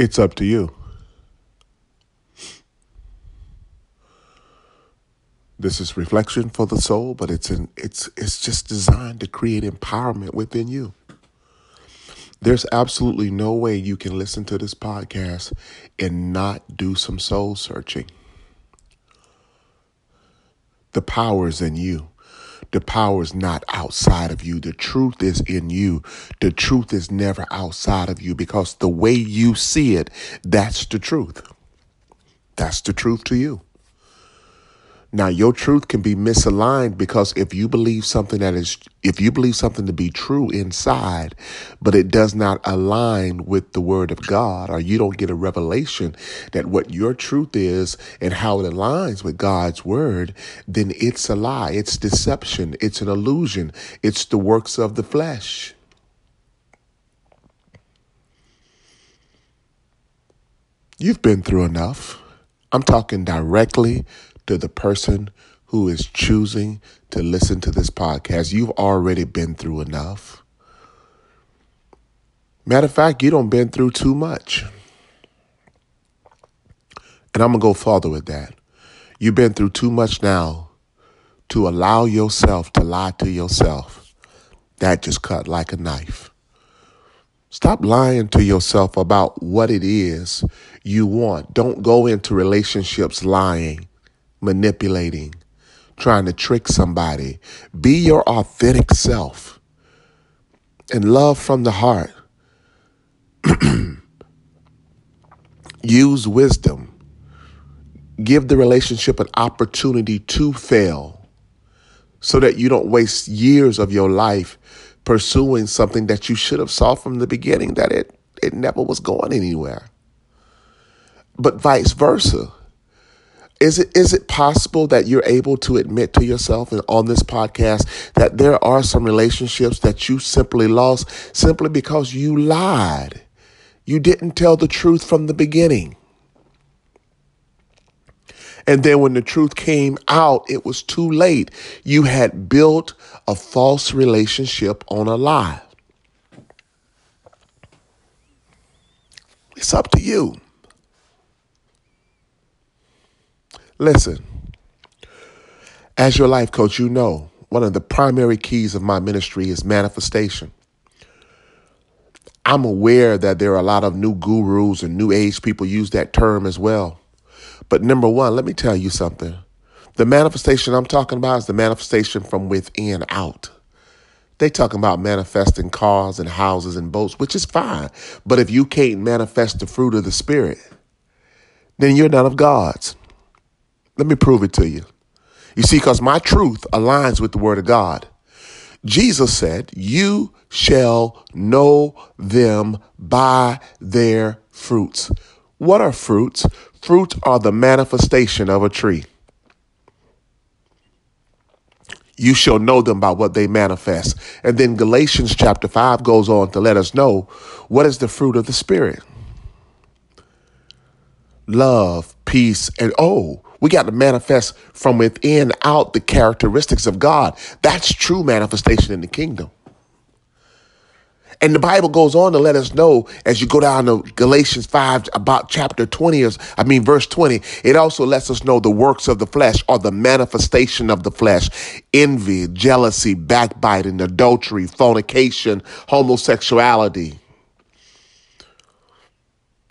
It's up to you. This is reflection for the soul, but it's an, it's it's just designed to create empowerment within you. There's absolutely no way you can listen to this podcast and not do some soul searching. The power is in you. The power is not outside of you. The truth is in you. The truth is never outside of you because the way you see it, that's the truth. That's the truth to you. Now, your truth can be misaligned because if you believe something that is, if you believe something to be true inside, but it does not align with the word of God, or you don't get a revelation that what your truth is and how it aligns with God's word, then it's a lie. It's deception. It's an illusion. It's the works of the flesh. You've been through enough. I'm talking directly to the person who is choosing to listen to this podcast. You've already been through enough. Matter of fact, you don't been through too much. And I'm going to go farther with that. You've been through too much now to allow yourself to lie to yourself. That just cut like a knife. Stop lying to yourself about what it is you want. Don't go into relationships lying manipulating, trying to trick somebody. Be your authentic self and love from the heart. Use wisdom. Give the relationship an opportunity to fail so that you don't waste years of your life pursuing something that you should have saw from the beginning that it, it never was going anywhere. But vice versa is it is it possible that you're able to admit to yourself and on this podcast that there are some relationships that you simply lost simply because you lied? You didn't tell the truth from the beginning. And then when the truth came out it was too late. You had built a false relationship on a lie. It's up to you Listen, as your life coach, you know one of the primary keys of my ministry is manifestation. I'm aware that there are a lot of new gurus and new age people use that term as well. But number one, let me tell you something. The manifestation I'm talking about is the manifestation from within out. They talking about manifesting cars and houses and boats, which is fine. But if you can't manifest the fruit of the spirit, then you're none of God's. Let me prove it to you. You see, because my truth aligns with the word of God. Jesus said, You shall know them by their fruits. What are fruits? Fruits are the manifestation of a tree. You shall know them by what they manifest. And then Galatians chapter 5 goes on to let us know what is the fruit of the Spirit love, peace, and oh, we got to manifest from within out the characteristics of God. That's true manifestation in the kingdom. And the Bible goes on to let us know as you go down to Galatians 5 about chapter 20, I mean, verse 20, it also lets us know the works of the flesh or the manifestation of the flesh envy, jealousy, backbiting, adultery, fornication, homosexuality.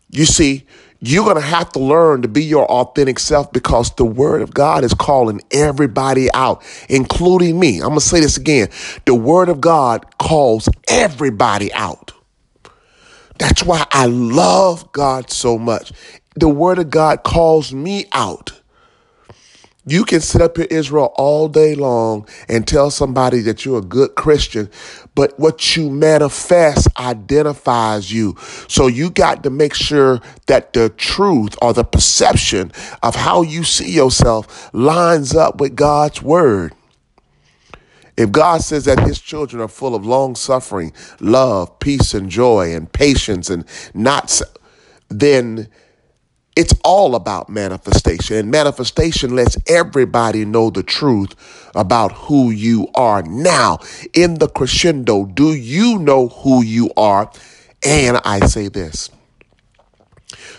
You see, you're going to have to learn to be your authentic self because the word of God is calling everybody out, including me. I'm going to say this again. The word of God calls everybody out. That's why I love God so much. The word of God calls me out. You can sit up here, Israel, all day long and tell somebody that you're a good Christian, but what you manifest identifies you. So you got to make sure that the truth or the perception of how you see yourself lines up with God's word. If God says that his children are full of long suffering, love, peace, and joy, and patience, and not, then it's all about manifestation. And manifestation lets everybody know the truth about who you are. Now, in the crescendo, do you know who you are? And I say this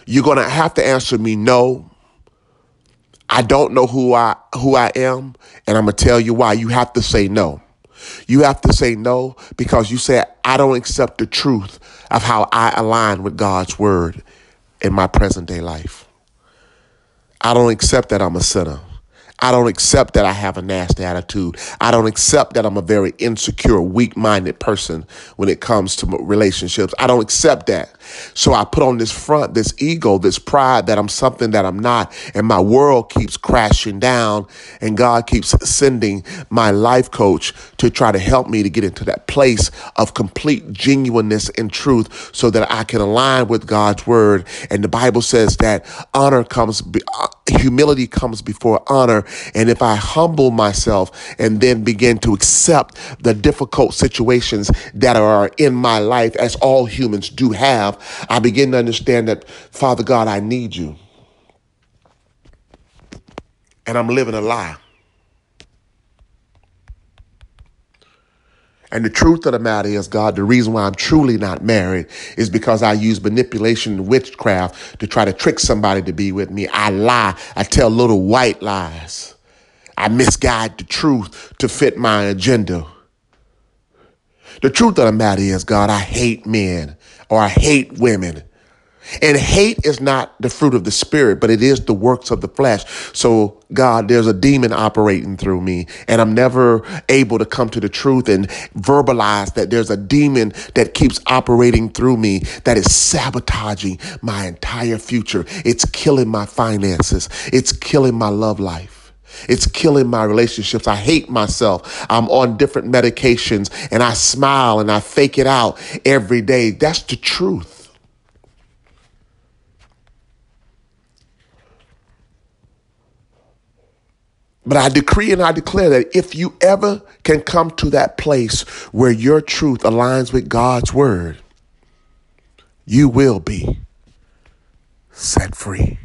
You're going to have to answer me no. I don't know who I who I am, and I'm going to tell you why. You have to say no. You have to say no because you say I don't accept the truth of how I align with God's word in my present day life. I don't accept that I'm a sinner. I don't accept that I have a nasty attitude. I don't accept that I'm a very insecure, weak minded person when it comes to relationships. I don't accept that. So I put on this front, this ego, this pride that I'm something that I'm not. And my world keeps crashing down. And God keeps sending my life coach to try to help me to get into that place of complete genuineness and truth so that I can align with God's word. And the Bible says that honor comes, uh, humility comes before honor. And if I humble myself and then begin to accept the difficult situations that are in my life, as all humans do have, I begin to understand that, Father God, I need you. And I'm living a lie. And the truth of the matter is, God, the reason why I'm truly not married is because I use manipulation and witchcraft to try to trick somebody to be with me. I lie. I tell little white lies. I misguide the truth to fit my agenda. The truth of the matter is, God, I hate men or I hate women. And hate is not the fruit of the spirit, but it is the works of the flesh. So, God, there's a demon operating through me, and I'm never able to come to the truth and verbalize that there's a demon that keeps operating through me that is sabotaging my entire future. It's killing my finances, it's killing my love life. It's killing my relationships. I hate myself. I'm on different medications and I smile and I fake it out every day. That's the truth. But I decree and I declare that if you ever can come to that place where your truth aligns with God's word, you will be set free.